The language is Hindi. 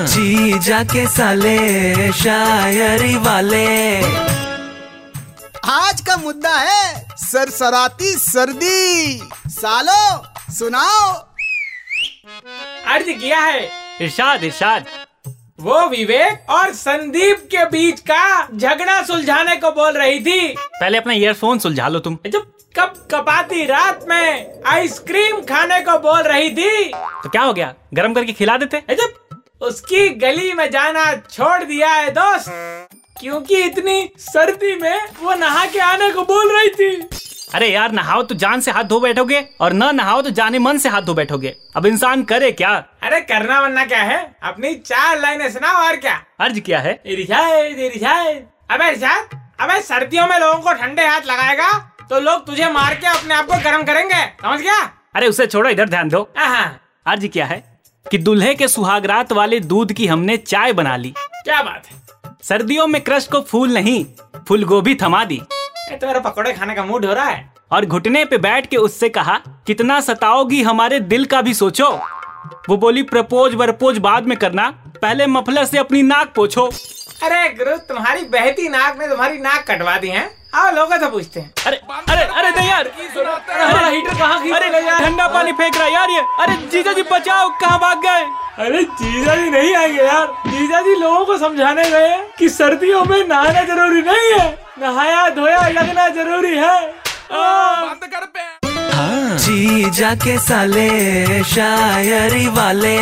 जी जाके साले शायरी वाले। आज का मुद्दा है सरसराती सर्दी। सालो सुनाओ। अर्ज़ किया है। इरशाद इरशाद। वो विवेक और संदीप के बीच का झगड़ा सुलझाने को बोल रही थी। पहले अपना ईयरफोन सुलझा लो तुम। जब कब कपाती रात में आइसक्रीम खाने को बोल रही थी। तो क्या हो गया? गरम करके खिला देते। जब उसकी गली में जाना छोड़ दिया है दोस्त। क्योंकि इतनी सर्दी में वो नहा के आने को बोल रही थी। अरे यार नहाओ तो जान से हाथ धो बैठोगे और न नहाओ तो जाने मन से हाथ धो बैठोगे। अब इंसान करे क्या? अरे करना वरना क्या है? अपनी चार लाइनें सुनाओ और क्या? अर्ज़ क्या है? इरशाद अबे अबे सर्दियों में लोगों को ठंडे हाथ लगाएगा तो लोग तुझे मार के अपने आप को गर्म करेंगे। समझ गया? अरे उसे छोड़ो इधर ध्यान दो। अर्ज़ क्या है? कि दूल्हे के सुहागरात वाले दूध की हमने चाय बना ली। क्या बात है? सर्दियों में क्रश को फूल नहीं फूल गोभी थमा दी। तुम्हारा तो पकौड़े खाने का मूड हो रहा है। और घुटने पे बैठ के उससे कहा कितना सताओगी हमारे दिल का भी सोचो। वो बोली प्रपोज वरपोज बाद में करना पहले मफलर से अपनी नाक पोछो। अरे गुरु तुम्हारी बहती नाक ने तुम्हारी नाक कटवा दी है। आओ लोगों से पूछते हैं। अरे अरे अरे नहीं यार। अरे हीटर कहाँ अरे ठंडा पानी फेंक रहा है यार ये। अरे जीजा जी बचाओ कहाँ भाग गए? अरे जीजा जी नहीं आएँगे यार। जीजा जी लोगों को समझाने गए कि सर्दियों में नहाना ज़रूरी नहीं है। नहाया धोया लगना ज़रूरी है। बंद कर पे। साले शायरी वाले।